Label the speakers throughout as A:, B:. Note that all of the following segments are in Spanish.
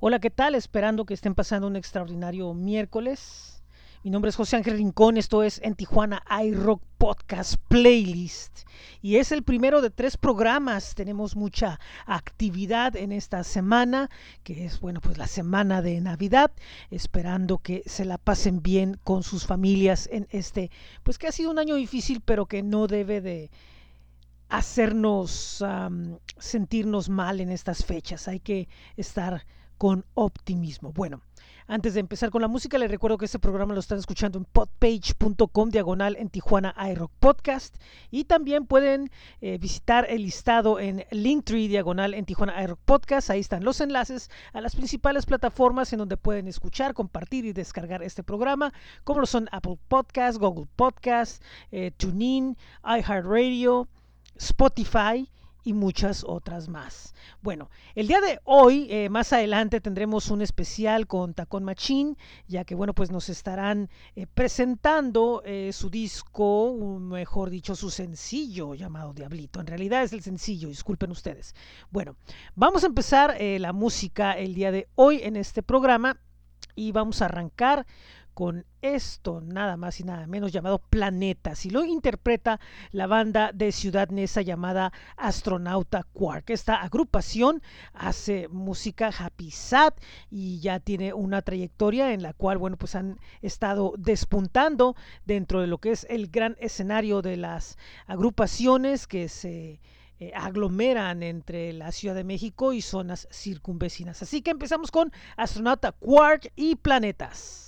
A: Hola, ¿qué tal? Esperando que estén pasando un extraordinario miércoles. Mi nombre es José Ángel Rincón, esto es En Tijuana iRock Podcast Playlist y es el primero de tres programas. Tenemos mucha actividad en esta semana, que es, bueno, pues la semana de Navidad, esperando que se la pasen bien con sus familias en este, pues que ha sido un año difícil, pero que no debe de hacernos sentirnos mal en estas fechas. Hay que estar con optimismo. Bueno, antes de empezar con la música, les recuerdo que este programa lo están escuchando en podpage.com diagonal en Tijuana iRock Podcast y también pueden eh, visitar el listado en Linktree diagonal en Tijuana iRock Podcast. Ahí están los enlaces a las principales plataformas en donde pueden escuchar, compartir y descargar este programa, como lo son Apple Podcast, Google Podcast, eh, TuneIn, iHeartRadio, Spotify y muchas otras más. Bueno, el día de hoy, eh, más adelante tendremos un especial con Tacón Machín, ya que bueno, pues nos estarán eh, presentando eh, su disco, mejor dicho, su sencillo llamado Diablito. En realidad es el sencillo, disculpen ustedes. Bueno, vamos a empezar la música el día de hoy en este programa y vamos a arrancar con esto, nada más y nada menos llamado Planetas, y lo interpreta la banda de Ciudad Neza llamada Astronauta Quark. Esta agrupación hace música happy sad y ya tiene una trayectoria en la cual, bueno, pues han estado despuntando dentro de lo que es el gran escenario de las agrupaciones que se eh, aglomeran entre la Ciudad de México y zonas circunvecinas. Así que empezamos con Astronauta Quark y Planetas.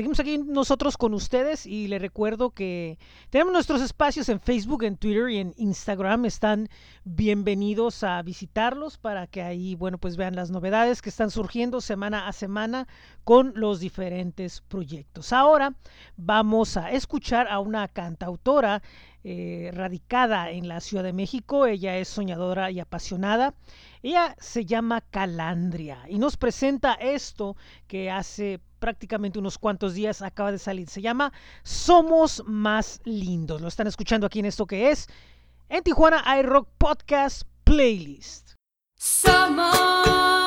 A: Seguimos aquí nosotros con ustedes y les recuerdo que tenemos nuestros espacios en Facebook, en Twitter y en Instagram. Están bienvenidos a visitarlos para que ahí, bueno, pues vean las novedades que están surgiendo semana a semana con los diferentes proyectos. Ahora vamos a escuchar a una cantautora eh, radicada en la Ciudad de México. Ella es soñadora y apasionada. Ella se llama Calandria y nos presenta esto que hace prácticamente unos cuantos días acaba de salir. Se llama Somos Más Lindos. Lo están escuchando aquí en esto que es en Tijuana iRock Podcast Playlist.
B: Somos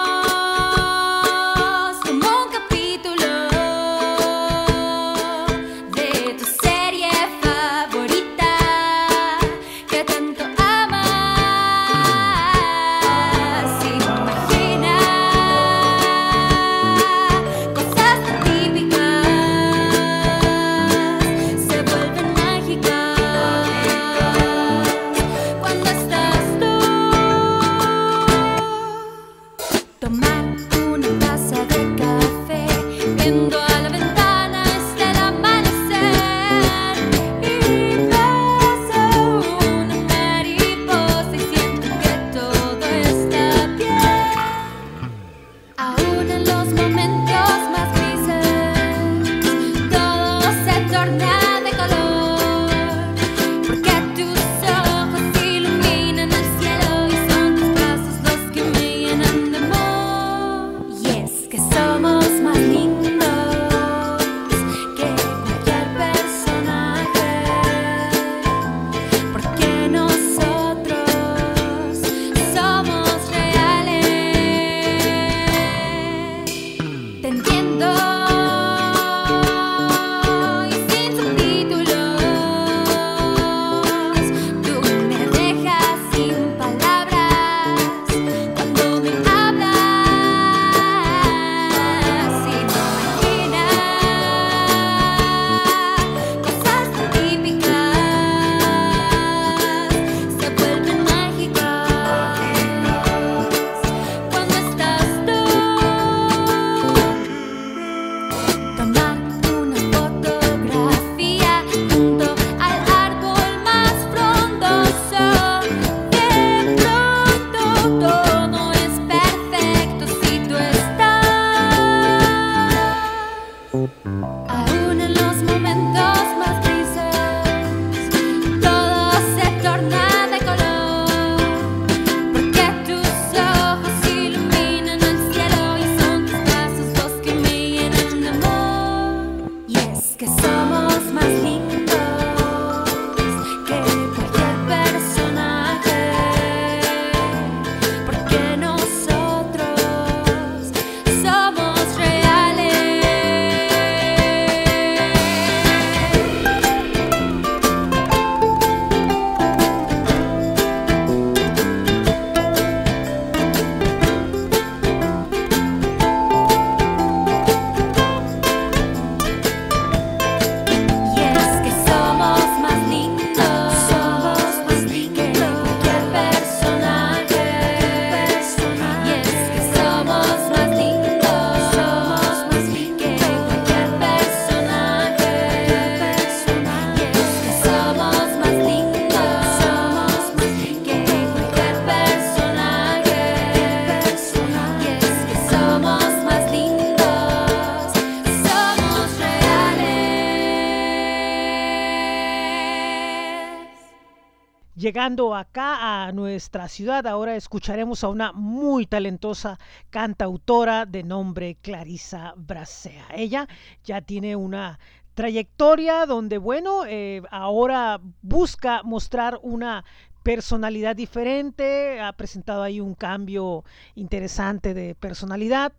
A: llegando acá a nuestra ciudad, ahora escucharemos a una muy talentosa cantautora de nombre Clarisa Bracea. Ella ya tiene una trayectoria donde, bueno, eh, ahora busca mostrar una personalidad diferente, ha presentado ahí un cambio interesante de personalidad.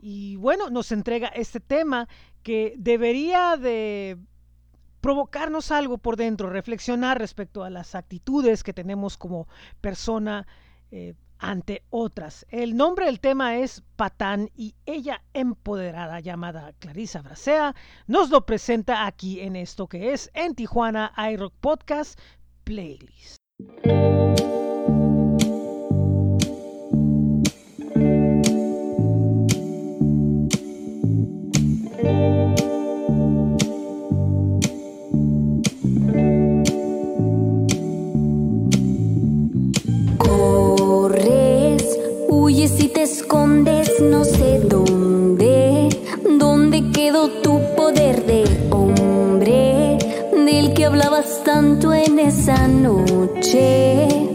A: Y bueno, nos entrega este tema que debería de provocarnos algo por dentro, reflexionar respecto a las actitudes que tenemos como persona eh, ante otras. El nombre del tema es Patán y ella empoderada llamada Clarisa Bracea nos lo presenta aquí en esto que es en Tijuana iRock Podcast Playlist.
C: Y te escondes, no sé dónde. ¿Dónde quedó tu poder de hombre? Del que hablabas tanto en esa noche.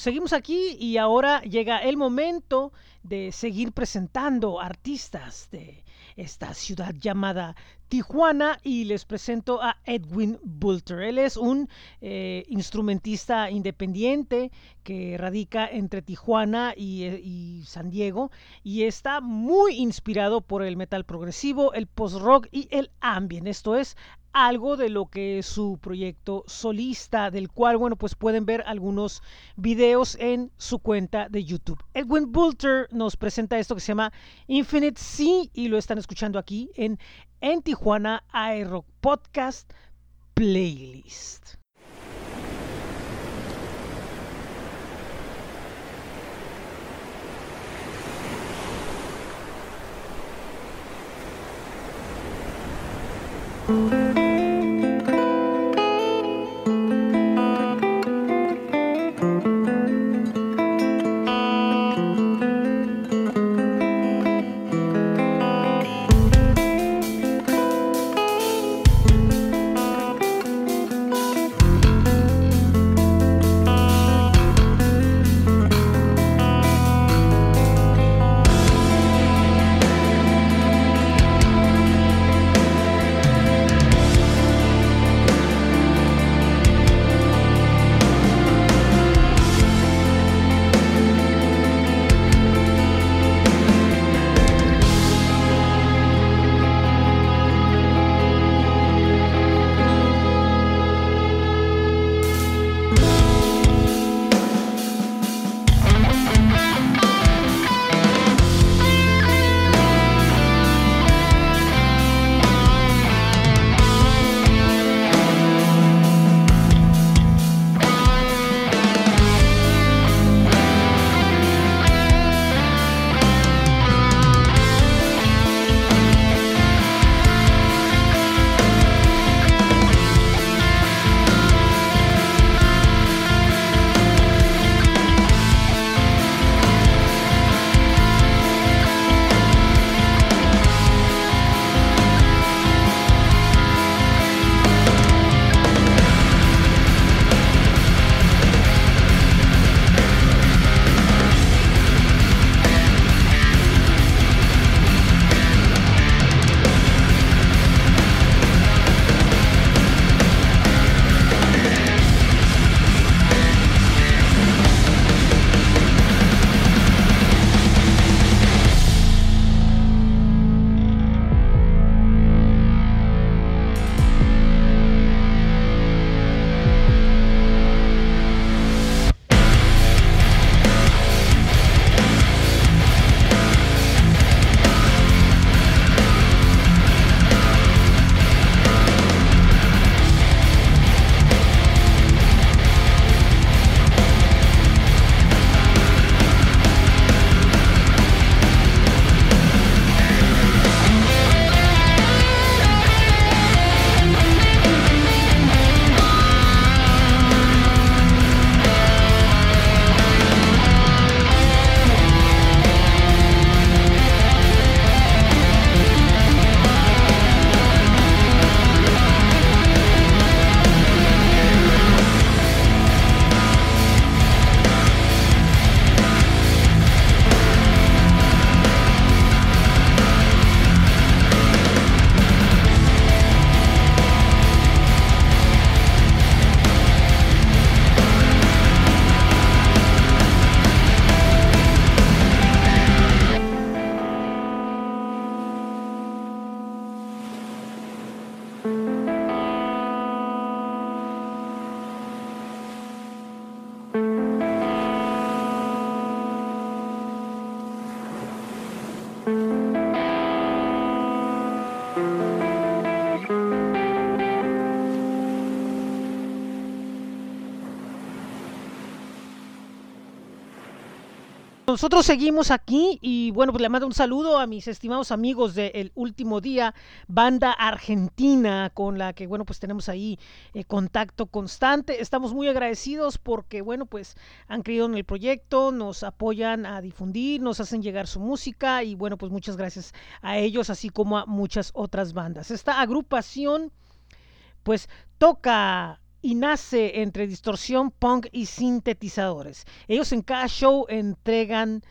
A: Seguimos aquí y ahora llega el momento de seguir presentando artistas de esta ciudad llamada Tijuana y les presento a Edwin Bulter. Él es un eh, instrumentista independiente que radica entre Tijuana y, eh, y San Diego y está muy inspirado por el metal progresivo, el post-rock y el ambient. Esto es algo de lo que es su proyecto solista, del cual, bueno, pues pueden ver algunos videos en su cuenta de YouTube. Edwin Bulter nos presenta esto que se llama Infinite Sea y lo están escuchando aquí en, en Tijuana iRock Podcast Playlist. Nosotros seguimos aquí y bueno, pues le mando un saludo a mis estimados amigos de El Último Día, banda argentina con la que bueno, pues tenemos ahí eh, contacto constante. Estamos muy agradecidos porque bueno, pues han creído en el proyecto, nos apoyan a difundir, nos hacen llegar su música y bueno, pues muchas gracias a ellos así como a muchas otras bandas. Esta agrupación pues toca y nace entre distorsión, punk y sintetizadores. Ellos en cada show entregan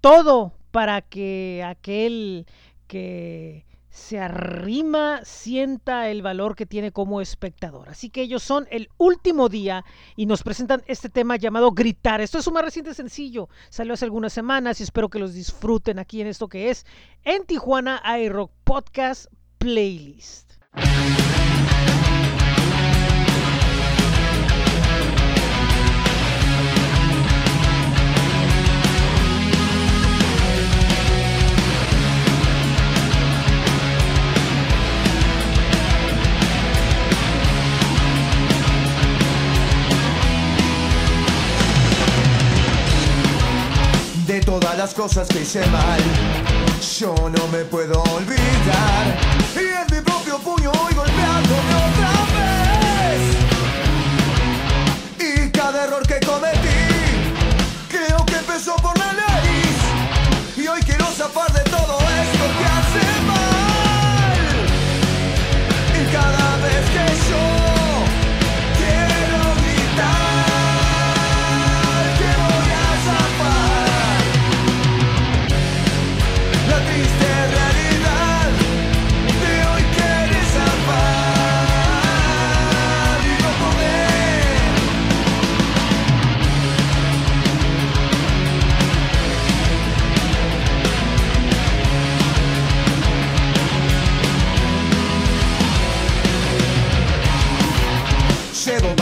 A: todo para que aquel que se arrima sienta el valor que tiene como espectador. Así que ellos son el último día y nos presentan este tema llamado Gritar. Esto es un más reciente sencillo, salió hace algunas semanas y espero que los disfruten aquí en esto que es en Tijuana iRock Podcast Playlist.
D: Cosas que hice mal. Yo no me puedo olvidar. Y en mi propio puño voy golpeándome otra vez. Y cada error que cometí,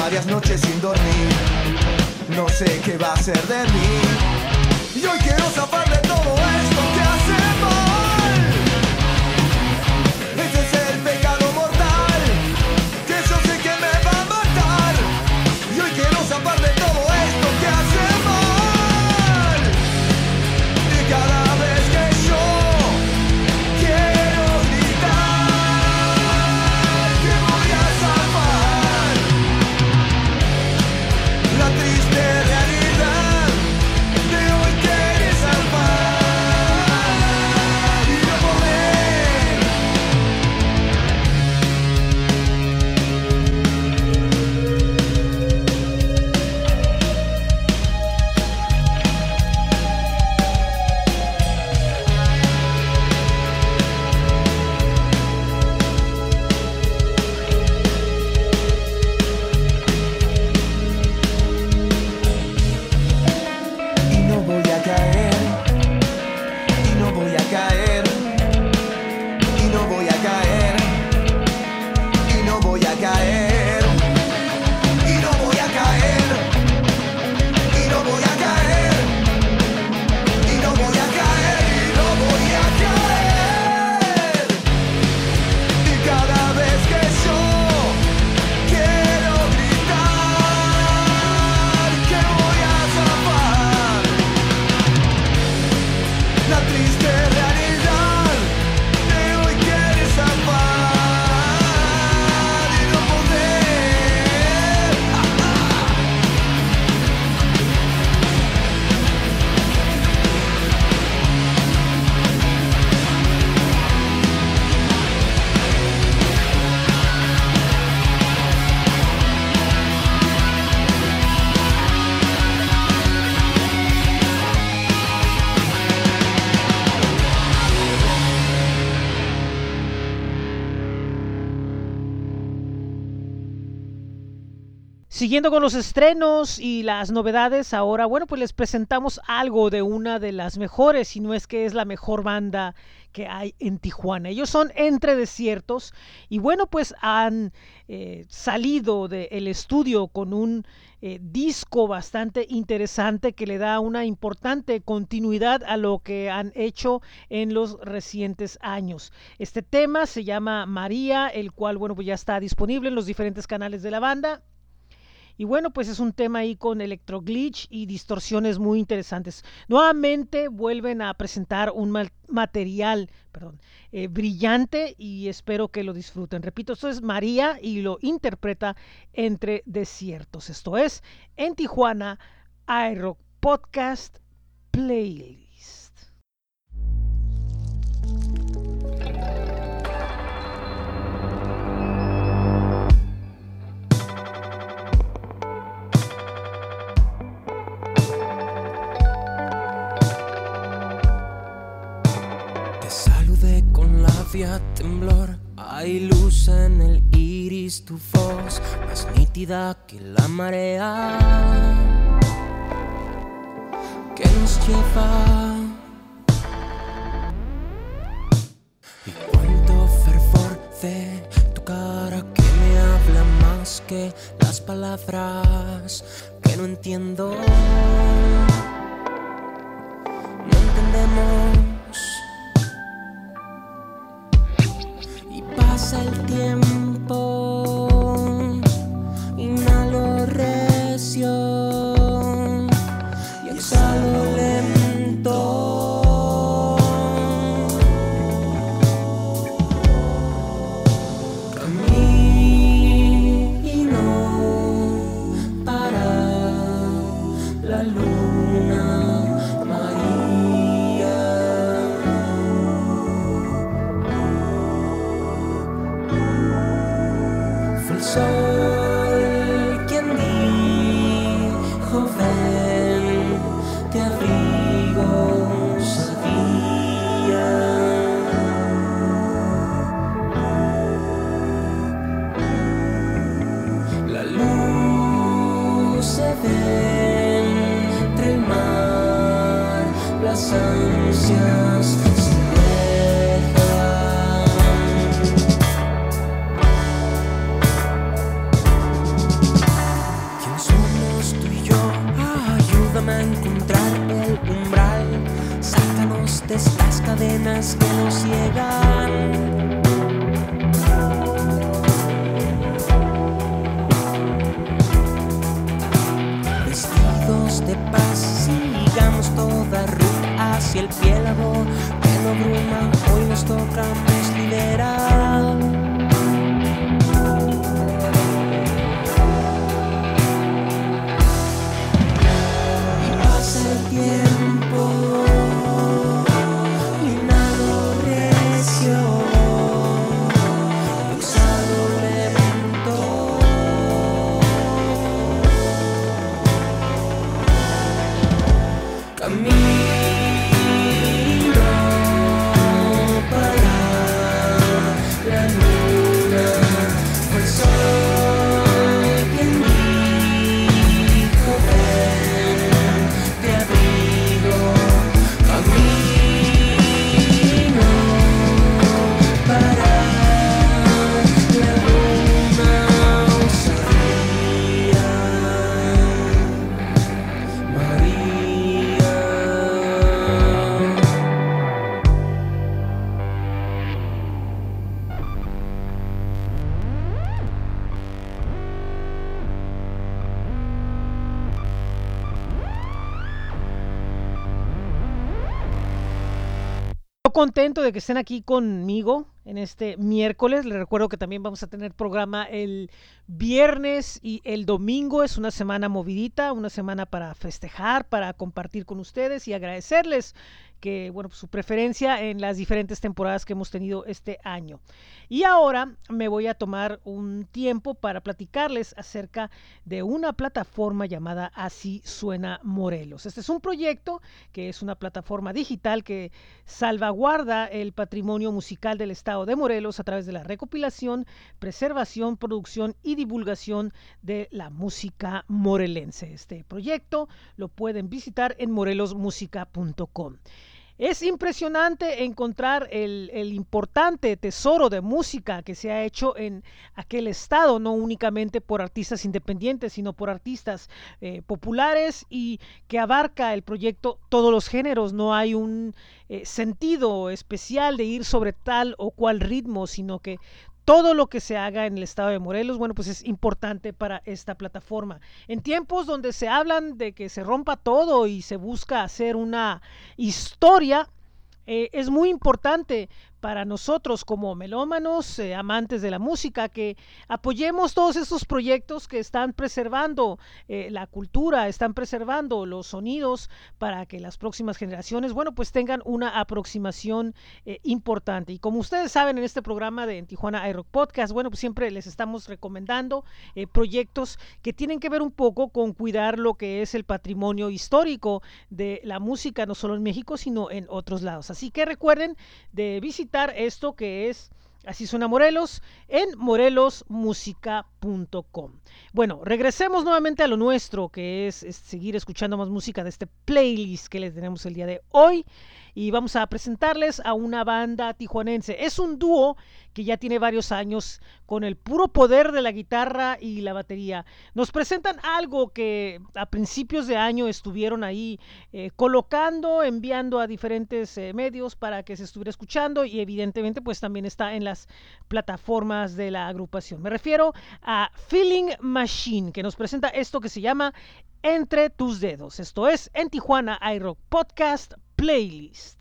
D: varias noches sin dormir, no sé qué va a ser de mí.
A: Siguiendo con los estrenos y las novedades, ahora, bueno, pues les presentamos algo de una de las mejores, si no es que es la mejor banda que hay en Tijuana. Ellos son Entre Desiertos y bueno, pues han eh, salido del estudio con un eh, disco bastante interesante que le da una importante continuidad a lo que han hecho en los recientes años. Este tema se llama María, el cual, bueno, pues ya está disponible en los diferentes canales de la banda. Y bueno, pues es un tema ahí con electroglitch y distorsiones muy interesantes. Nuevamente vuelven a presentar un material perdón, eh, brillante y espero que lo disfruten. Repito, esto es María y lo interpreta entre desiertos. Esto es en Tijuana, iRock Podcast Playlist.
E: Temblor. Hay luz en el iris, tu voz más nítida que la marea que nos lleva. Y cuánto fervor de tu cara que me habla más que las palabras que no entiendo. No entendemos pasa el tiempo,
A: contento de que estén aquí conmigo en este miércoles. Les recuerdo que también vamos a tener programa el viernes y el domingo. Es una semana movidita, una semana para festejar, para compartir con ustedes y agradecerles que bueno, su preferencia en las diferentes temporadas que hemos tenido este año. Y ahora me voy a tomar un tiempo para platicarles acerca de una plataforma llamada Así Suena Morelos. Este es un proyecto que es una plataforma digital que salvaguarda el patrimonio musical del estado de Morelos a través de la recopilación, preservación, producción y divulgación de la música morelense. Este proyecto lo pueden visitar en morelosmusica.com. Es impresionante encontrar el, importante tesoro de música que se ha hecho en aquel estado, no únicamente por artistas independientes, sino por artistas eh, populares y que abarca el proyecto todos los géneros. No hay un eh, sentido especial de ir sobre tal o cual ritmo, sino que todo lo que se haga en el estado de Morelos, bueno, pues es importante para esta plataforma. En tiempos donde se hablan de que se rompa todo y se busca hacer una historia, eh, es muy importante para nosotros como melómanos, eh, amantes de la música, que apoyemos todos estos proyectos que están preservando eh, la cultura, están preservando los sonidos para que las próximas generaciones, bueno, pues tengan una aproximación eh, importante. Y como ustedes saben en este programa de en Tijuana iRock Podcast, bueno, pues siempre les estamos recomendando proyectos que tienen que ver un poco con cuidar lo que es el patrimonio histórico de la música, no solo en México, sino en otros lados. Así que recuerden de visitar esto que es Así suena Morelos en morelosmusica.com. Bueno, regresemos nuevamente a lo nuestro, que es, es, seguir escuchando más música de este playlist que les tenemos el día de hoy. Y vamos a presentarles a una banda tijuanense. Es un dúo que ya tiene varios años con el puro poder de la guitarra y la batería. Nos presentan algo que a principios de año estuvieron ahí eh, colocando, enviando a diferentes eh, medios para que se estuviera escuchando y evidentemente pues también está en las plataformas de la agrupación. Me refiero a Feeling Machine que nos presenta esto que se llama Entre tus dedos. Esto es en Tijuana iRock Podcast Playlist.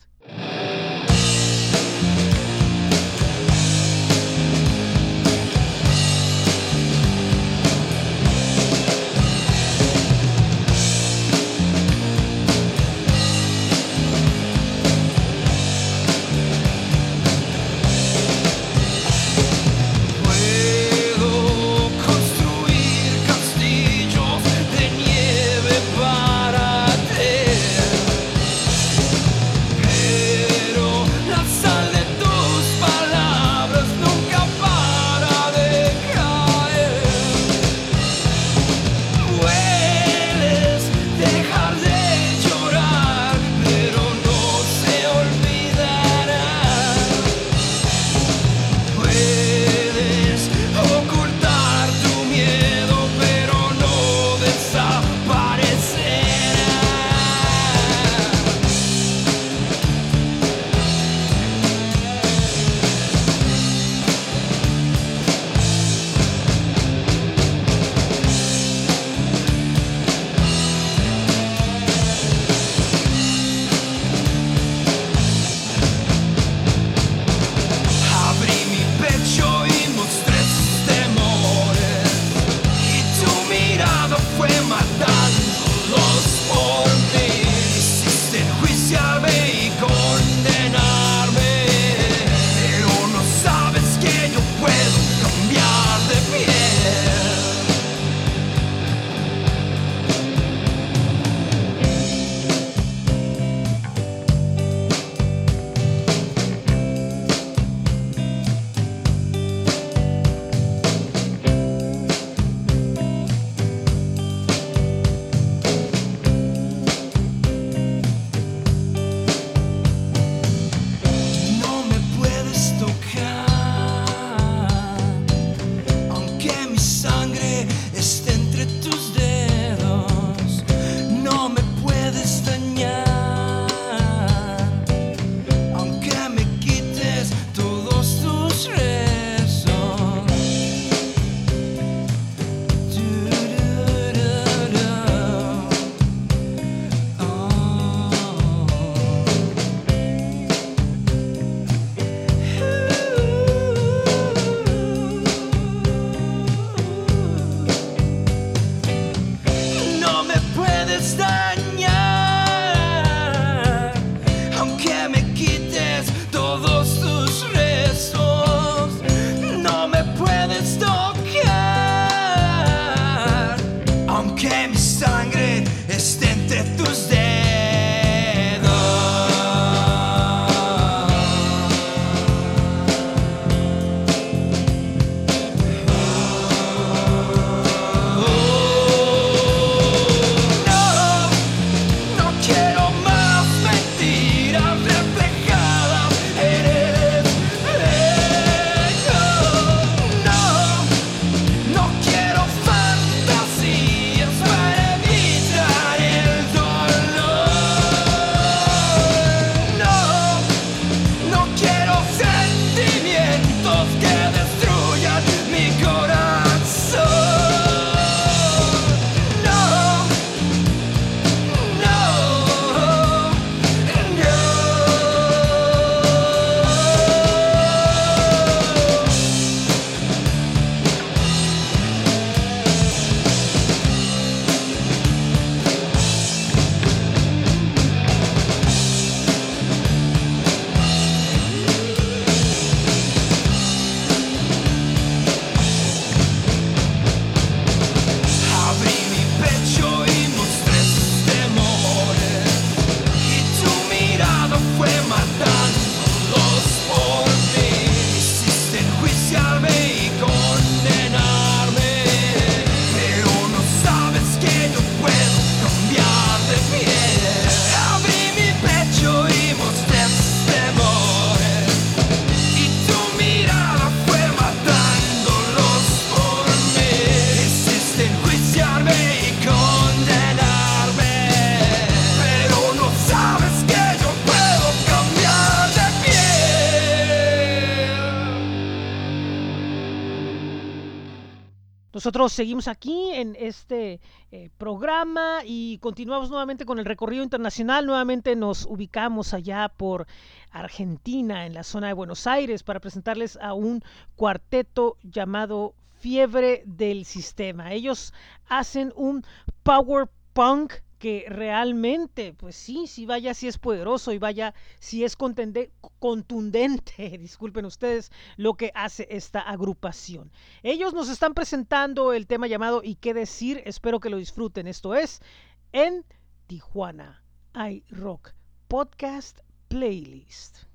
A: Nosotros seguimos aquí en este eh, programa y continuamos nuevamente con el recorrido internacional. Nuevamente nos ubicamos allá por Argentina, en la zona de Buenos Aires, para presentarles a un cuarteto llamado Fiebre del Sistema. Ellos hacen un power punk que realmente, pues sí, sí, vaya si es poderoso y vaya si es contende- contundente, disculpen ustedes, lo que hace esta agrupación. Ellos nos están presentando el tema llamado ¿Y qué decir? Espero que lo disfruten. Esto es en Tijuana iRock Podcast Playlist.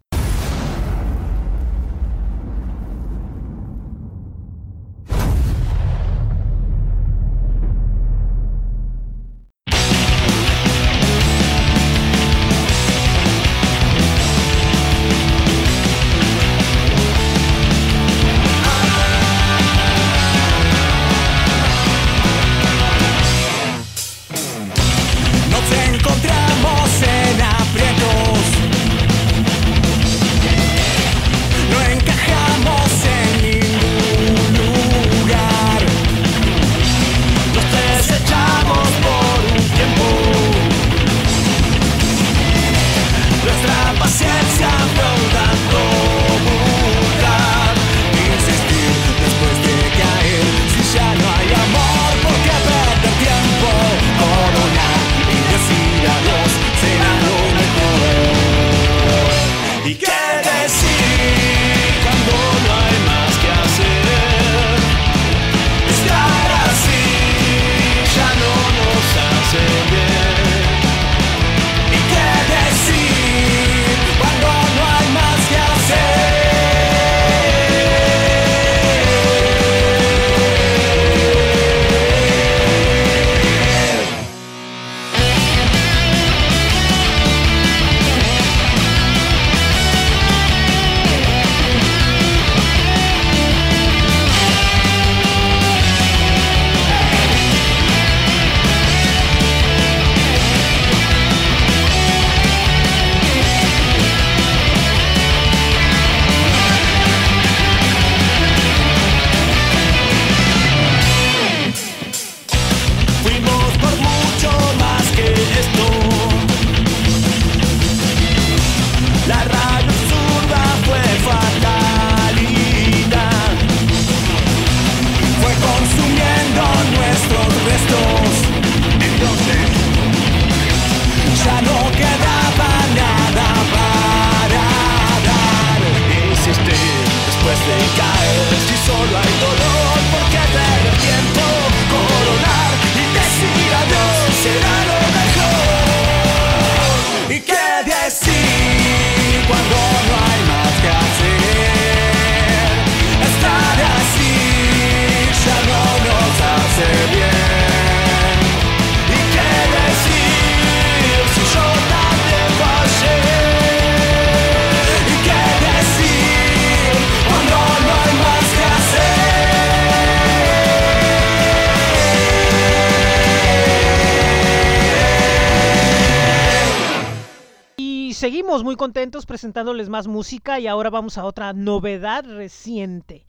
A: Contentos presentándoles más música y ahora vamos a otra novedad reciente.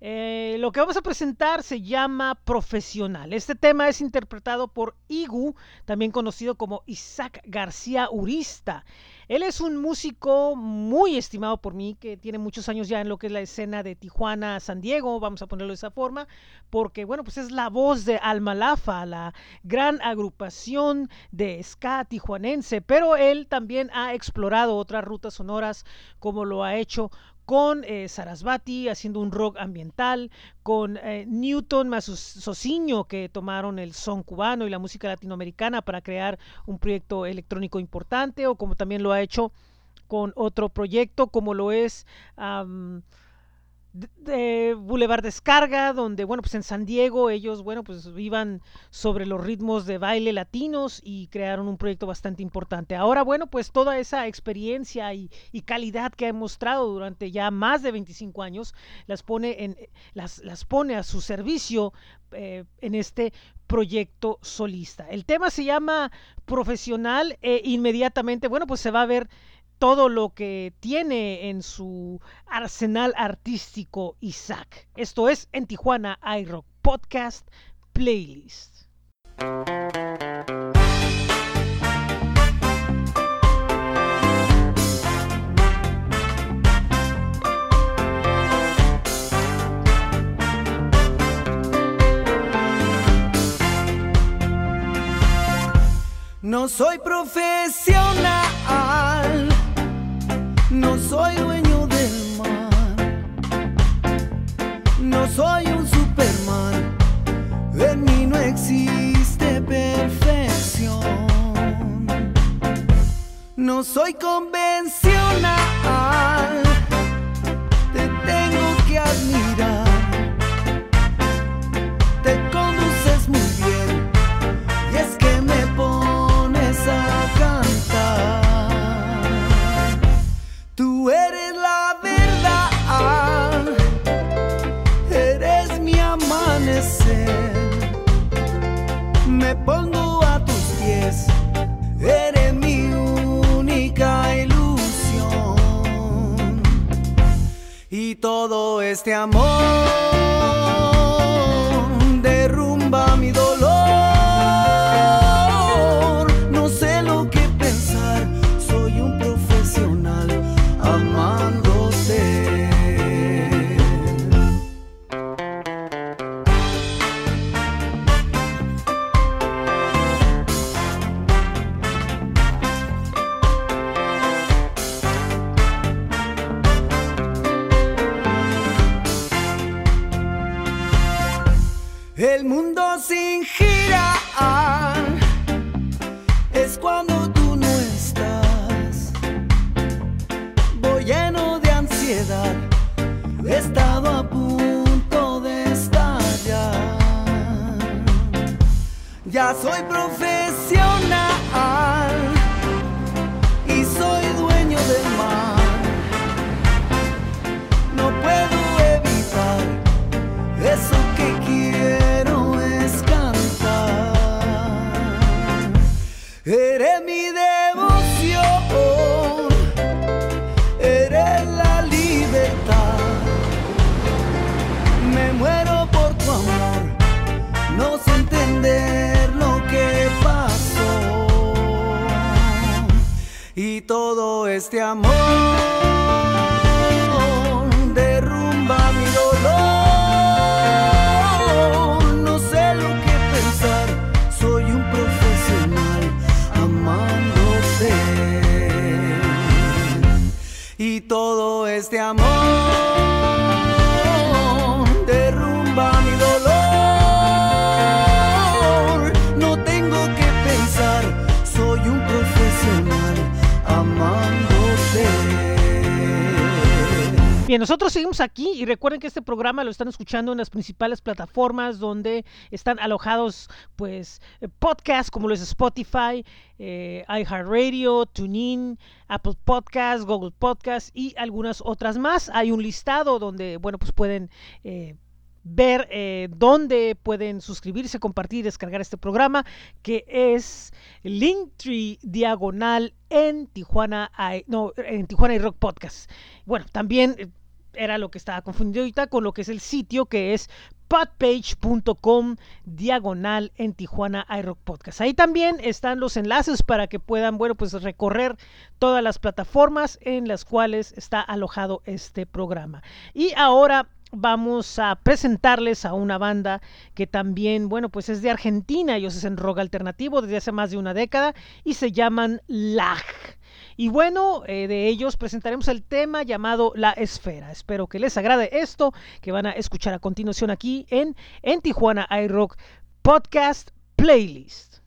A: Eh, lo que vamos a presentar se llama Profesional. Este tema es interpretado por Igu, también conocido como Isaac García Urista. Él es un músico muy estimado por mí, que tiene muchos años ya en lo que es la escena de Tijuana, San Diego, vamos a ponerlo de esa forma, porque bueno, pues es la voz de Almalafa, la gran agrupación de ska tijuanense, pero él también ha explorado otras rutas sonoras, como lo ha hecho con eh, Sarasvati haciendo un rock ambiental, con eh, Newton más Sociño que tomaron el son cubano y la música latinoamericana para crear un proyecto electrónico importante, o como también lo ha hecho con otro proyecto como lo es um, de, Boulevard Descarga, donde, bueno, pues en San Diego ellos, bueno, pues iban sobre los ritmos de baile latinos y crearon un proyecto bastante importante. Ahora, bueno, pues toda esa experiencia y, y calidad que ha mostrado durante ya más de 25 años, las pone, en, las, las pone a su servicio eh, en este proyecto solista. El tema se llama Profesional e inmediatamente, bueno, pues se va a ver todo lo que tiene en su arsenal artístico Isaac. Esto es en Tijuana iRock Podcast Playlist.
D: No soy profesional, no soy dueño del mar, no soy un Superman, en mí no existe perfección. No soy convencional, te tengo que admirar, todo este amor este amor derrumba mi dolor. No sé lo que pensar, soy un profesional amándote. Y todo este amor
A: Nosotros seguimos aquí y recuerden que este programa lo están escuchando en las principales plataformas donde están alojados pues eh, podcasts como los de Spotify, eh, iHeartRadio, TuneIn, Apple Podcasts, Google Podcasts y algunas otras más. Hay un listado donde bueno pues pueden eh, ver dónde pueden suscribirse, compartir, descargar este programa, que es Linktree Diagonal en Tijuana, no, en Tijuana y Rock Podcast. Bueno, también era lo que estaba confundido ahorita con lo que es el sitio que es podpage.com diagonal en Tijuana iRock Podcast. Ahí también están los enlaces para que puedan, bueno, pues recorrer todas las plataformas en las cuales está alojado este programa. Y ahora vamos a presentarles a una banda que también, bueno, pues es de Argentina, ellos hacen rock alternativo desde hace más de una década y se llaman LAG. Y bueno, eh, de ellos presentaremos el tema llamado La Esfera. Espero que les agrade esto que van a escuchar a continuación aquí en, en Tijuana iRock Podcast Playlist.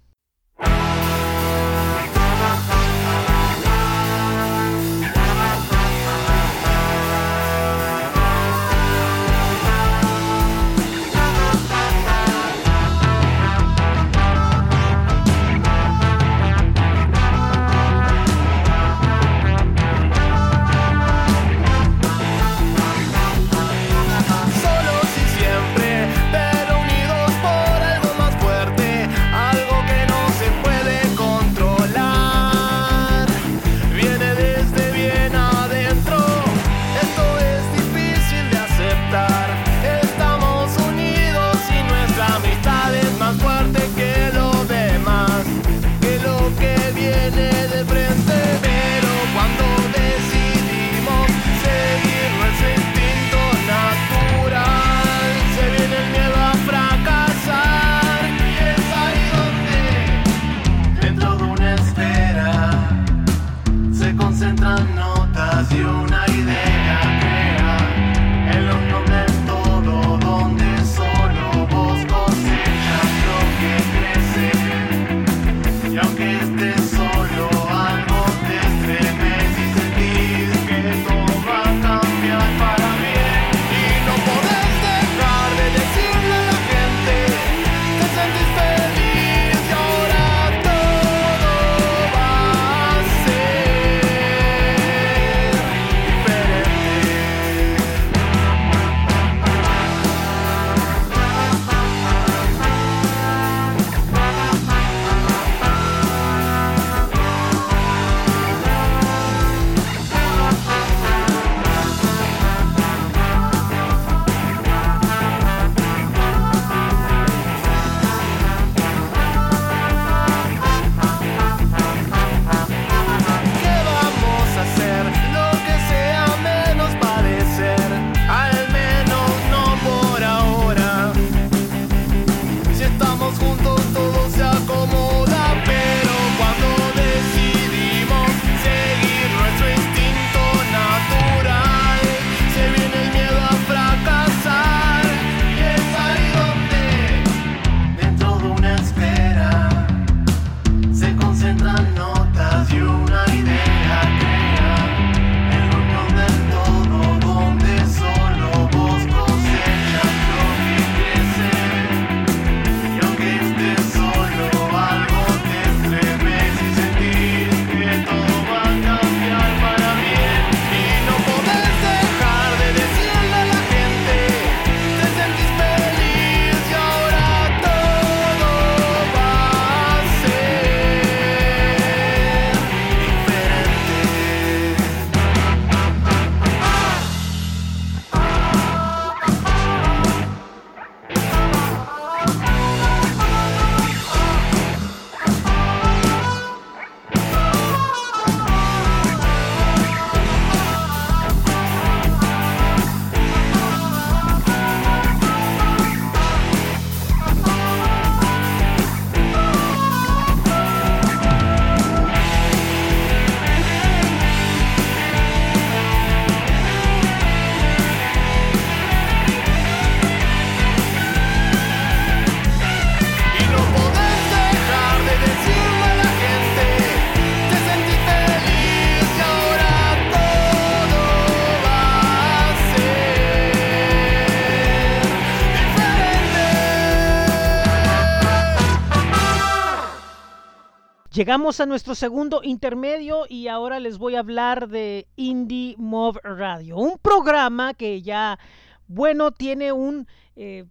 A: Llegamos a nuestro segundo intermedio y ahora les voy a hablar de Indie Mob Radio, un programa que ya, bueno, tiene un eh,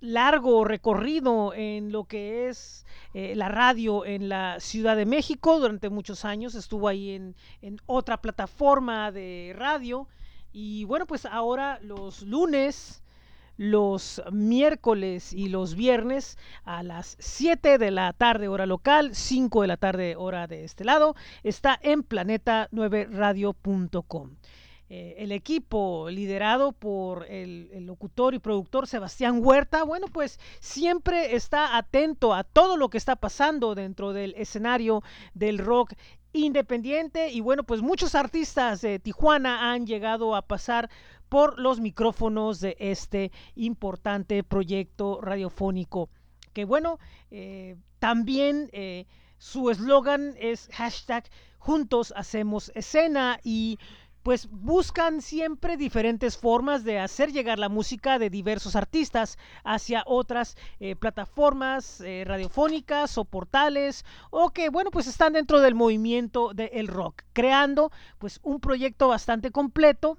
A: largo recorrido en lo que es eh, la radio en la Ciudad de México. Durante muchos años estuvo ahí en, en otra plataforma de radio y bueno, pues ahora los lunes los miércoles y los viernes a las 7 de la tarde hora local, 5 de la tarde hora de este lado, está en planeta9radio.com. Eh, el equipo liderado por el, el locutor y productor Sebastián Huerta, bueno, pues siempre está atento a todo lo que está pasando dentro del escenario del rock independiente y bueno, pues muchos artistas de Tijuana han llegado a pasar por los micrófonos de este importante proyecto radiofónico. Que bueno, eh, también eh, su eslogan es hashtag juntos hacemos escena y pues buscan siempre diferentes formas de hacer llegar la música de diversos artistas hacia otras eh, plataformas eh, radiofónicas o portales o que bueno pues están dentro del movimiento del rock creando pues un proyecto bastante completo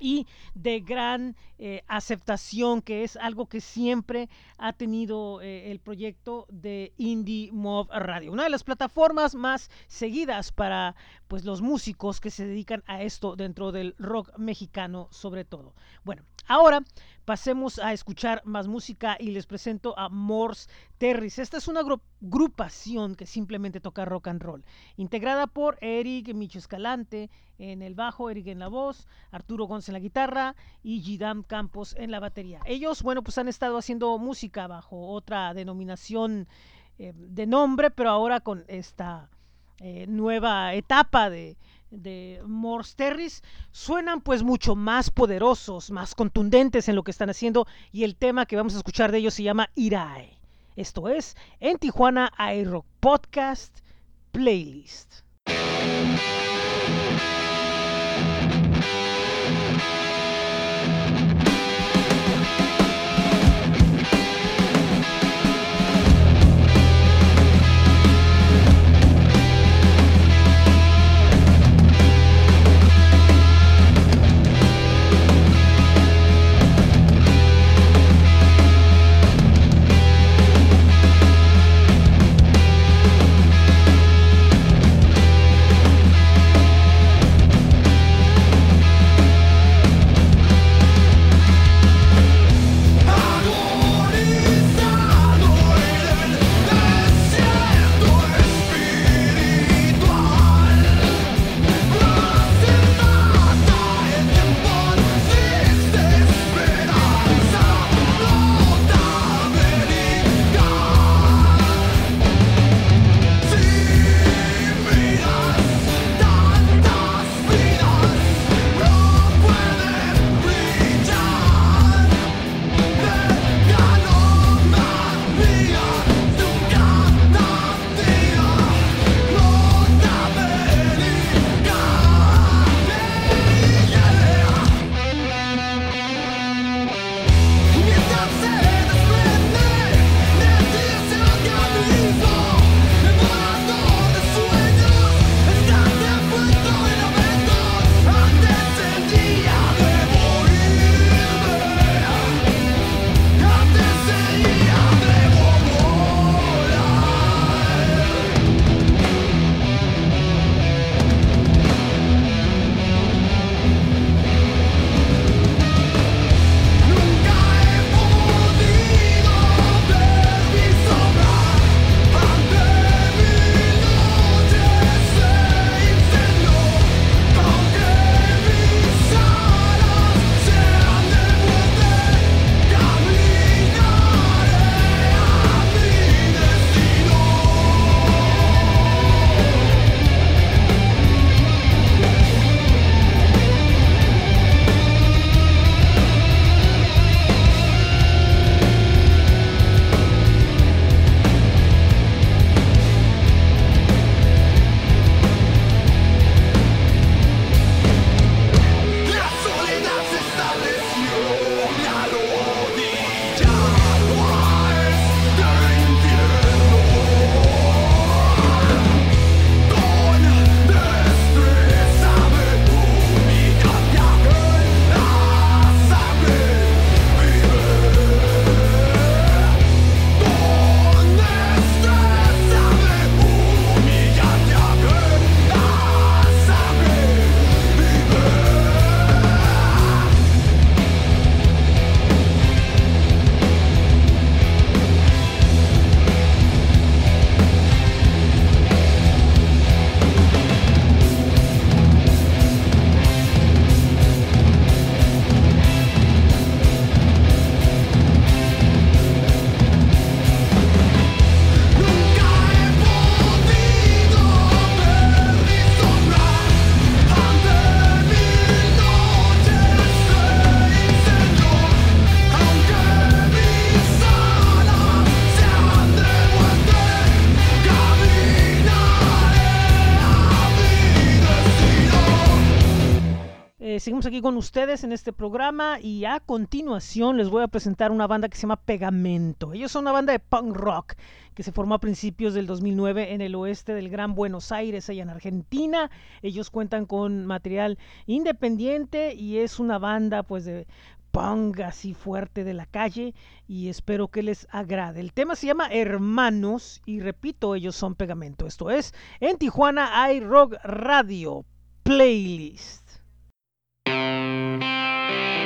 A: y de gran eh, aceptación, que es algo que siempre ha tenido eh, el proyecto de Indie Mob Radio, una de las plataformas más seguidas para pues los músicos que se dedican a esto dentro del rock mexicano sobre todo. Bueno, ahora pasemos a escuchar más música y les presento a Morse Terris. Esta es una agrupación que simplemente toca rock and roll, integrada por Eric Micho Escalante en el bajo, Eric en la voz, Arturo Gonz en la guitarra y Gidam Campos en la batería. Ellos, bueno, pues han estado haciendo música bajo otra denominación eh, de nombre, pero ahora con esta eh, nueva etapa de de Morse Terris suenan pues mucho más poderosos, más contundentes en lo que están haciendo y el tema que vamos a escuchar de ellos se llama Irae. Esto es en Tijuana iRock Podcast Playlist. Con ustedes en este programa y a continuación les voy a presentar una banda que se llama Pegamento. Ellos son una banda de punk rock que se formó a principios del 2009 en el oeste del Gran Buenos Aires, allá en Argentina. Ellos cuentan con material independiente y es una banda pues de punk así fuerte de la calle y espero que les agrade. El tema se llama Hermanos y repito, ellos son Pegamento. Esto es en Tijuana iRock Radio Playlist.
F: thank you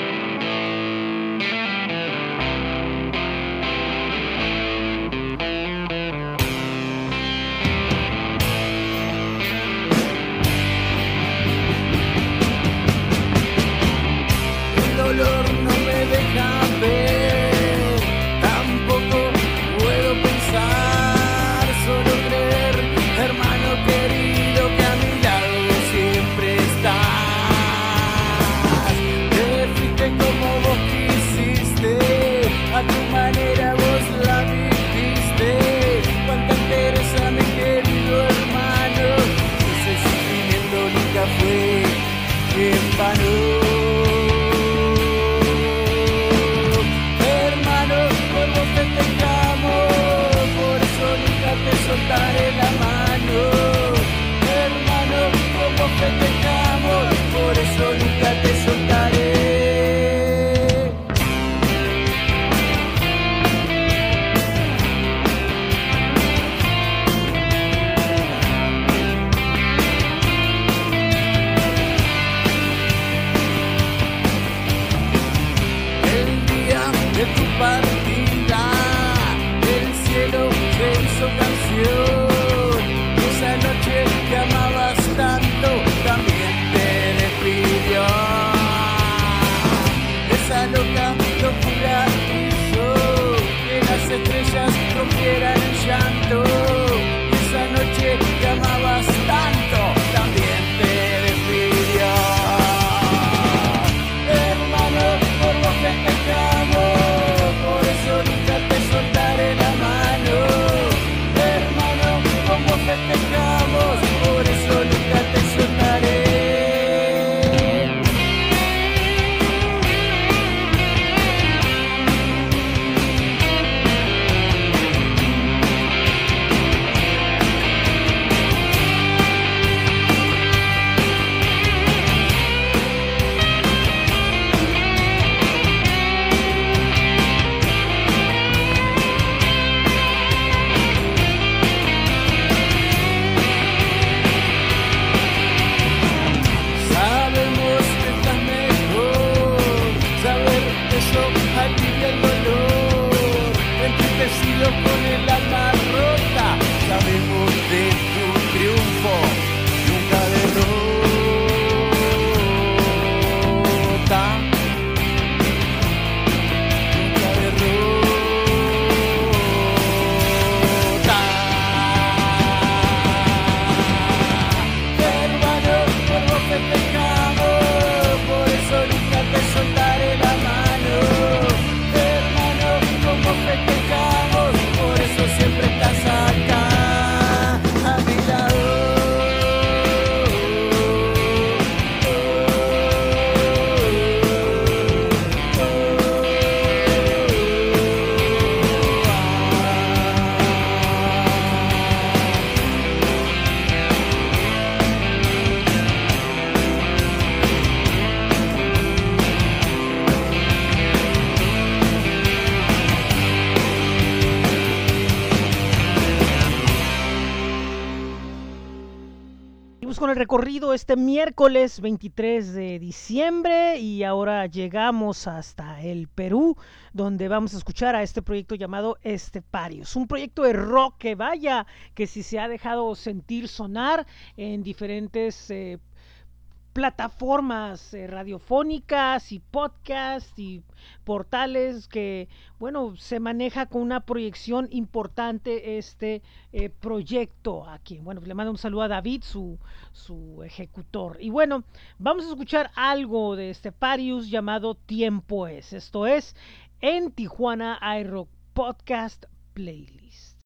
F: este miércoles 23 de diciembre y ahora llegamos hasta el Perú, donde vamos a escuchar a este proyecto llamado Esteparios, un proyecto de rock que vaya, que si se ha dejado sentir sonar en diferentes eh, plataformas eh, radiofónicas y podcasts y portales que, bueno, se maneja con una proyección importante este eh, proyecto aquí. Bueno, le mando un saludo a David, su, su ejecutor. Y bueno, vamos a escuchar algo de este Parius llamado Tiempo es. Esto es en Tijuana iRock Podcast Playlist.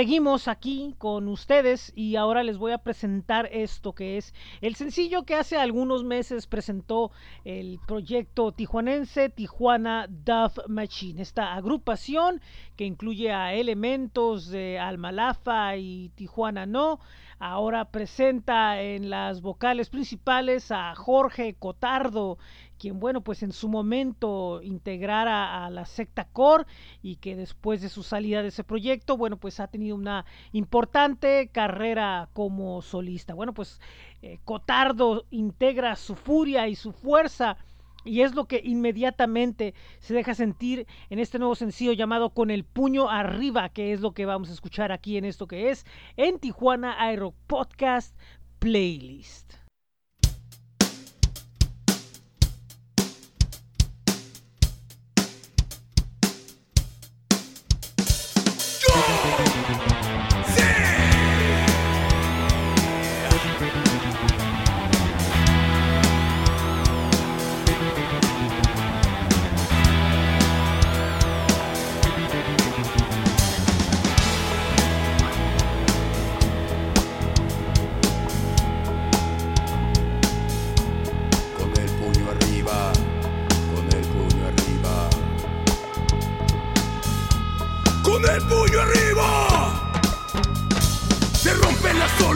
A: Seguimos aquí con ustedes y ahora les voy a presentar esto que es el sencillo que hace algunos meses presentó el proyecto tijuanense Tijuana Dove Machine, esta agrupación que incluye a elementos de Almalafa y Tijuana No. Ahora presenta en las vocales principales a Jorge Cotardo, quien, bueno, pues en su momento integrara a la secta Core y que después de su salida de ese proyecto, bueno, pues ha tenido una importante carrera como solista. Bueno, pues eh, Cotardo integra su furia y su fuerza. Y es lo que inmediatamente se deja sentir en este nuevo sencillo llamado Con el puño arriba, que es lo que vamos a escuchar aquí en esto que es en Tijuana Aero Podcast Playlist.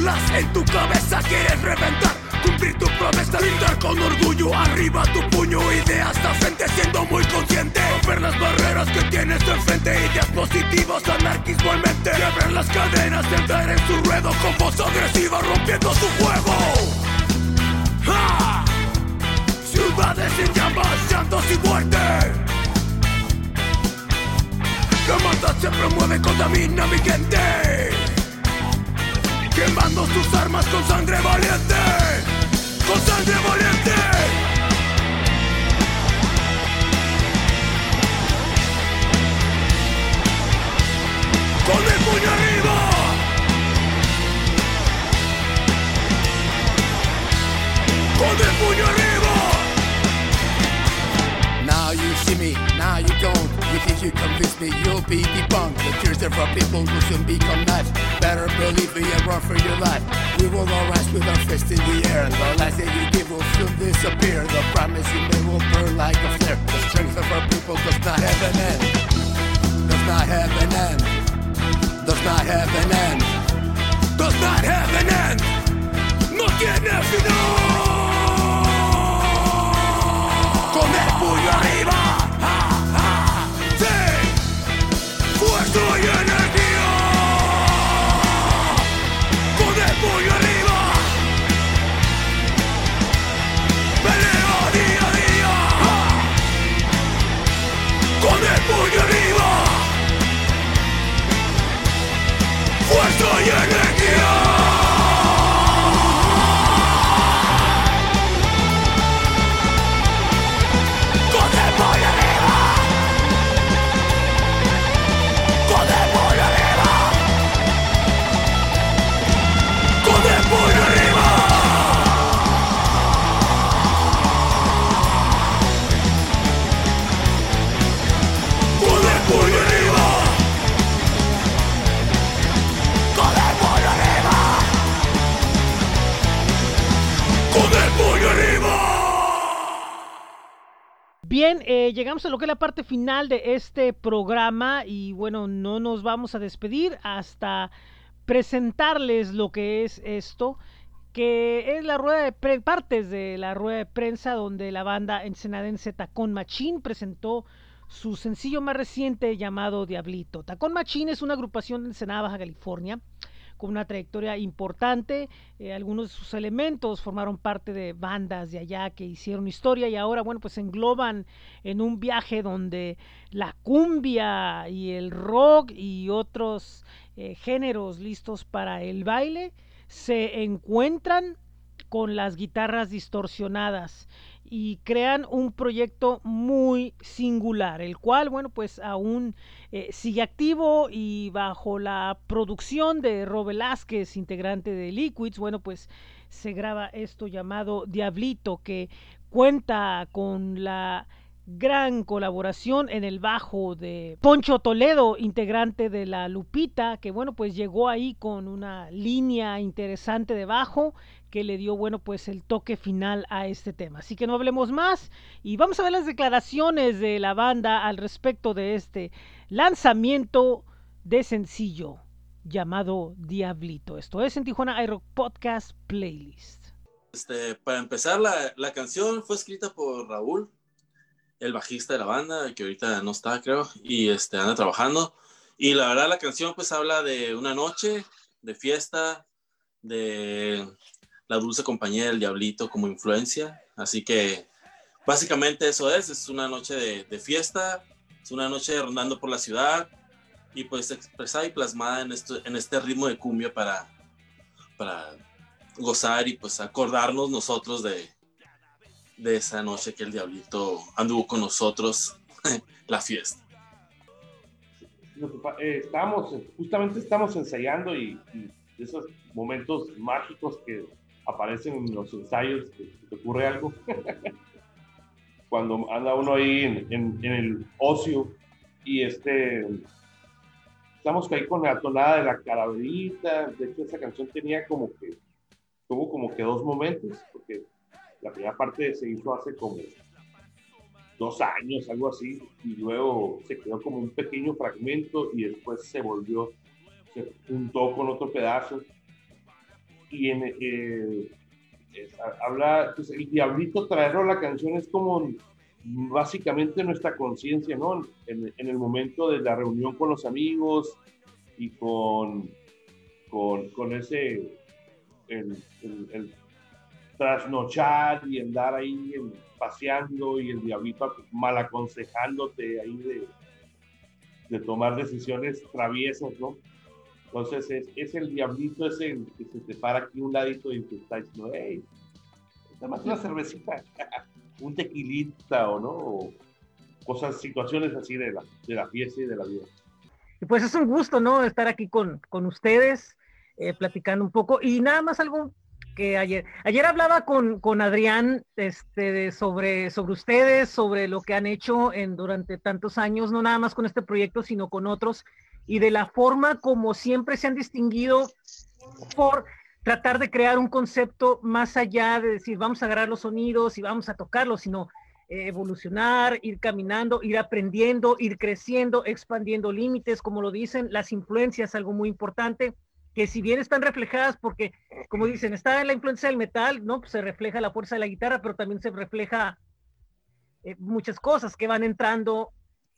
G: En tu cabeza, quieres reventar. Cumplir tu promesa, brindar con orgullo arriba tu puño, ideas a frente siendo muy consciente. Romper las barreras que tienes enfrente, ideas positivas, anarquismo en mente. Quebrar las cadenas, entrar en su ruedo con voz agresiva, rompiendo su juego. ¡Ja! Ciudades en llamas, llantos y muerte. La maldad se promueve, contamina mi gente. Quemando sus armas con sangre valiente. Con sangre valiente. Con el puño arriba. Con el puño arriba.
H: Now you see me, now you don't. You think you convince me, you'll be debunked. The tears of our people will soon become knives. Better believe me and run for your life. We will all rise with our fists in the air. The lies that you give will soon disappear. The promise you made will burn like a flare. The strength of our people does not have an end. Does not have an end. Does not have an end.
G: Does not have an end. No tiene final. Con el puño arriba. Fuerza y
A: Bien, eh, llegamos a lo que es la parte final de este programa y bueno, no nos vamos a despedir hasta presentarles lo que es esto, que es la rueda de partes de la rueda de prensa donde la banda ensenadense Tacón Machín presentó su sencillo más reciente llamado Diablito. Tacón Machín es una agrupación de Ensenada, Baja California, con una trayectoria importante. eh, algunos de sus elementos formaron parte de bandas de allá que hicieron historia y ahora, bueno, pues se engloban en un viaje donde la cumbia y el rock y otros eh, géneros listos para el baile se encuentran con las guitarras distorsionadas y crean un proyecto muy singular, el cual, bueno, pues aún eh, sigue activo y bajo la producción de Rob Velázquez, integrante de Liquids, bueno, pues se graba esto llamado Diablito, que cuenta con la gran colaboración en el bajo de Poncho Toledo, integrante de la Lupita, que bueno, pues llegó ahí con una línea interesante de bajo que le dio, bueno, pues el toque final a este tema. Así que no hablemos más y vamos a ver las declaraciones de la banda al respecto de este lanzamiento de sencillo llamado Diablito. Esto es en Tijuana iRock Podcast Playlist.
I: Este, para empezar, la, la canción fue escrita por Raúl, el bajista de la banda, que ahorita no está, creo, y este, anda trabajando. Y la verdad, la canción pues habla de una noche, de fiesta, de la dulce compañía del diablito como influencia. Así que básicamente eso es, es una noche de, de fiesta, es una noche rondando por la ciudad y pues expresada y plasmada en, esto, en este ritmo de cumbia para, para gozar y pues acordarnos nosotros de, de esa noche que el diablito anduvo con nosotros, la fiesta.
J: Eh, estamos, justamente estamos ensayando y, y esos momentos mágicos que aparecen en los ensayos, que te ocurre algo. Cuando anda uno ahí en, en- en el ocio y este, estamos ahí con la tonada de la calaverita. De hecho, esa canción tenía como que, tuvo como que dos momentos, porque la primera parte se hizo hace como dos años, algo así, y luego se quedó como un pequeño fragmento y después se volvió, se juntó con otro pedazo. Y en, eh, ha- habla, pues el diablito traerlo a la canción es como básicamente nuestra conciencia, ¿no? En, el momento de la reunión con los amigos y con, con, con ese, el, el- trasnochar y andar ahí paseando y el diablito mal aconsejándote ahí de, de tomar decisiones traviesas, ¿no? Entonces es, es el diablito, es el que se te para aquí un ladito y te está diciendo, hey, dame una cervecita, un tequilita o no, o cosas, situaciones así de la, de la fiesta y de la vida.
A: Y pues es un gusto, ¿no? Estar aquí con, con ustedes, eh, platicando un poco. Y nada más algo que ayer, ayer hablaba con, con Adrián este, de- sobre, sobre ustedes, sobre lo que han hecho en, durante tantos años, no nada más con este proyecto, sino con otros, y de la forma como siempre se han distinguido por tratar de crear un concepto más allá de decir, vamos a agarrar los sonidos y vamos a tocarlos, sino eh, evolucionar, ir caminando, ir aprendiendo, ir creciendo, expandiendo límites, como lo dicen, las influencias, algo muy importante, que si bien están reflejadas, porque como dicen, está en la influencia del metal, ¿no? Pues se refleja la fuerza de la guitarra, pero también se refleja eh, muchas cosas que van entrando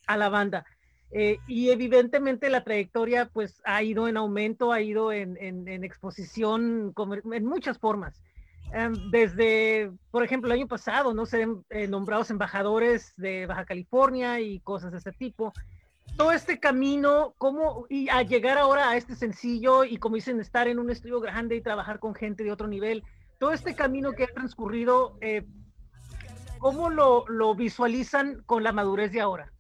A: a la banda. Eh, y evidentemente la trayectoria pues ha ido en aumento, ha ido en, en- en exposición en muchas formas. Em, desde, por ejemplo, el año pasado, no sé, eh, nombrados embajadores de Baja California y cosas de ese tipo. Todo este camino, cómo, y a llegar ahora a este sencillo y como dicen, estar en un estudio grande y trabajar con gente de otro nivel, todo este camino que ha transcurrido, eh, ¿cómo lo, lo visualizan con la madurez de ahora?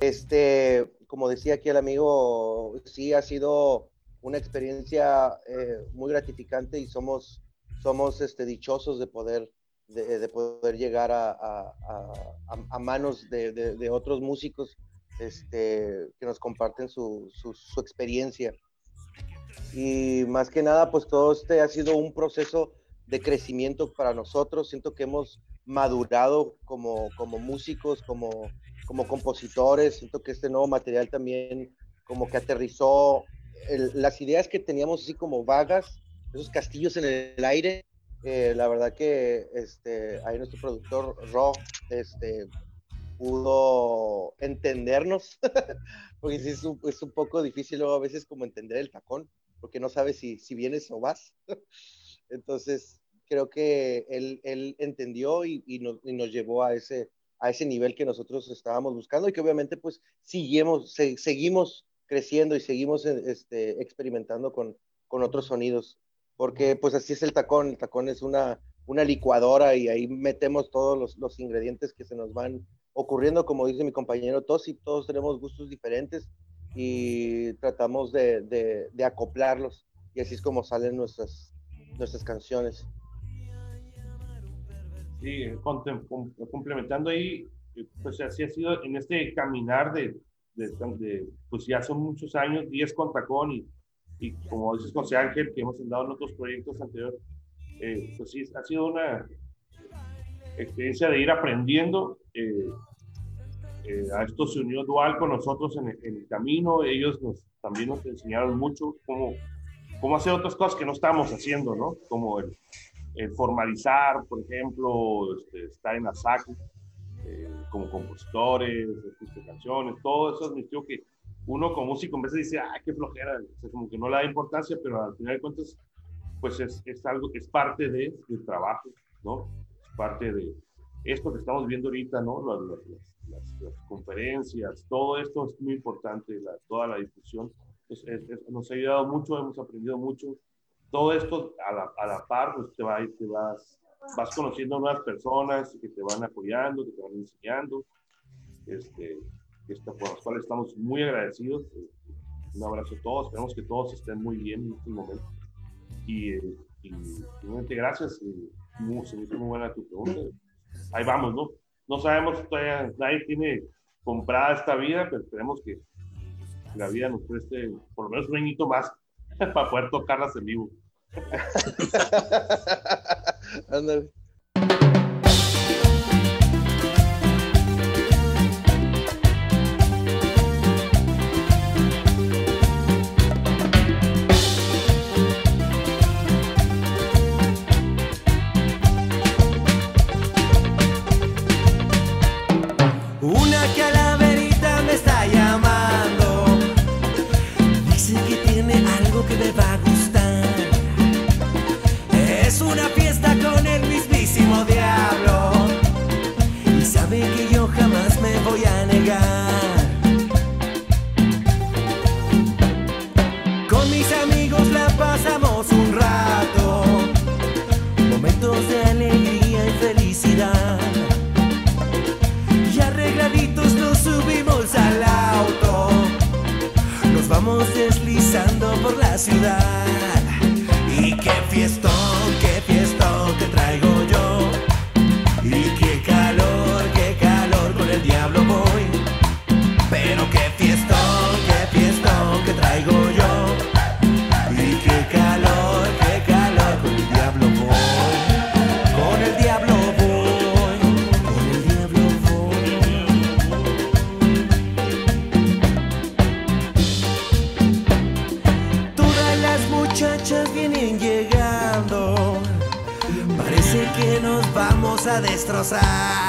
K: Este, como decía aquí el amigo, sí ha sido una experiencia eh, muy gratificante y somos, somos este, dichosos de poder, de, de poder llegar a, manos de otros músicos este, que nos comparten su, su- su experiencia. Y más que nada, pues todo este ha sido un proceso de crecimiento para nosotros. Siento que hemos madurado como, como músicos, como, como compositores. Siento que este nuevo material también como que aterrizó las ideas que teníamos así como vagas, esos castillos en el aire. La verdad que este, ahí nuestro productor Ro este, pudo entendernos, porque sí es un, es un poco difícil luego a veces como entender el tacón, porque no sabes si, si vienes o vas. Entonces, creo que él, él entendió y, y nos, y nos llevó a ese, a ese nivel que nosotros estábamos buscando y que obviamente pues seguimos, se- seguimos creciendo y seguimos eh, este, experimentando con, con otros sonidos, porque pues así es el tacón, el tacón es una, una licuadora y ahí metemos todos los, los ingredientes que se nos van ocurriendo, como dice mi compañero Tosi, todos tenemos gustos diferentes y tratamos de, de- de acoplarlos. Y así es como salen nuestras, nuestras canciones.
J: Sí, complementando ahí, eh, pues así ha sido en este caminar de, de, de, pues ya son muchos años, 10 con Tacón y, y como dices José Ángel, que hemos andado en otros proyectos anteriores, eh, pues sí, ha sido una experiencia de ir aprendiendo. eh, eh, a esto se unió Dual con nosotros en el, en el camino, ellos nos, también nos enseñaron mucho cómo, cómo hacer otras cosas que no estábamos haciendo, ¿no? Como el, el formalizar, por ejemplo, este, estar en la SACU, eh, como compositores, de canciones, todo eso admitió que uno como músico vez de dice, ay, qué flojera, o sea, como que no le da importancia, pero al final de cuentas, pues es, es algo, es parte de, del trabajo, ¿no? Es parte de esto que estamos viendo ahorita, ¿no? Las, las, las, conferencias, todo esto es muy importante, la, toda la difusión, es, es, es, nos ha ayudado mucho, hemos aprendido mucho, todo esto a la, a la par, pues te, va, te vas, vas conociendo nuevas personas que te van apoyando, que te van enseñando, este, esta, por las cuales estamos muy agradecidos. Un abrazo a todos, esperamos que todos estén muy bien en este momento. Y, eh, y realmente gracias, y muy, se me hizo muy buena tu pregunta. Ahí vamos, ¿no? No sabemos, todavía nadie tiene comprada esta vida, pero esperemos que la vida nos preste por lo menos un añito más para poder tocarlas en vivo.
K: Ándale.
L: Una a destrozar.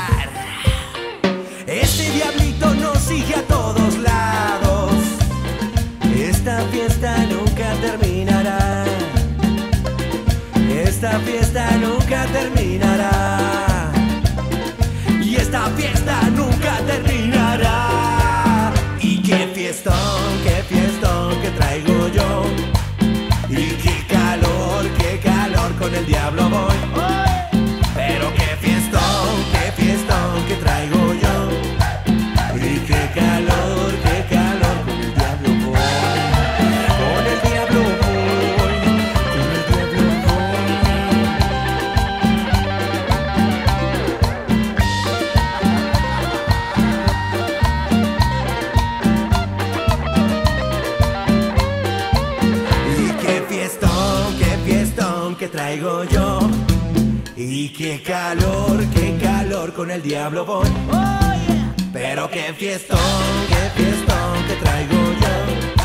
L: Diablo voy. Pero qué fiestón, qué fiestón que traigo yo.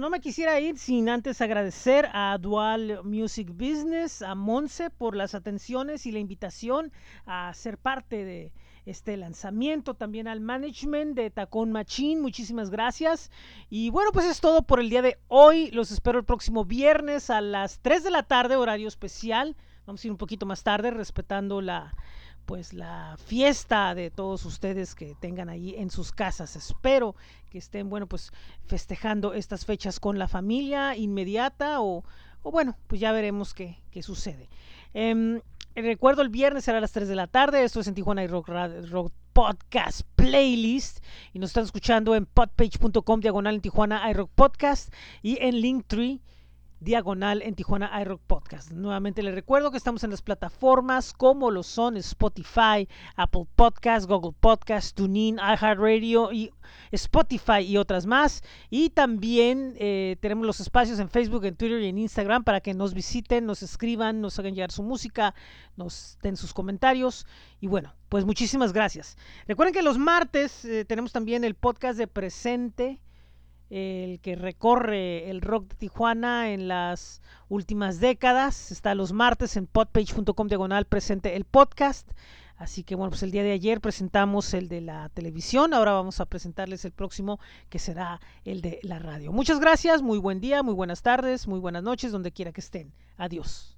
A: No me quisiera ir sin antes agradecer a Dual Music Business, a Monse por las atenciones y la invitación a ser parte de este lanzamiento, también al management de Tacón Machine, muchísimas gracias. Y bueno, pues es todo por el día de hoy, los espero el próximo viernes a las 3 de la tarde, horario especial. Vamos a ir un poquito más tarde, respetando la pues la fiesta de todos ustedes que tengan ahí en sus casas. Espero que estén, bueno, pues festejando estas fechas con la familia inmediata o, o bueno, pues ya veremos qué, qué sucede. Em, recuerdo el viernes será a las 3 de la tarde, esto es en Tijuana y Rock, Rock Podcast Playlist y nos están escuchando en podpage.com diagonal en Tijuana iRock Podcast y en Linktree diagonal en Tijuana iRock Podcast. Nuevamente les recuerdo que estamos en las plataformas como lo son Spotify, Apple Podcast, Google Podcast, TuneIn, iHeartRadio y Spotify y otras más. Y también eh, tenemos los espacios en Facebook, en Twitter y en Instagram para que nos visiten, nos escriban, nos hagan llegar su música, nos den sus comentarios. Y bueno, pues muchísimas gracias. Recuerden que los martes eh, tenemos también el podcast de presente el que recorre el rock de Tijuana en las últimas décadas. Está los martes en podpage.com diagonal presente el podcast. Así que bueno, pues el día de ayer presentamos el de la televisión, ahora vamos a presentarles el próximo que será el de la radio. Muchas gracias, muy buen día, muy buenas tardes, muy buenas noches, donde quiera que estén. Adiós.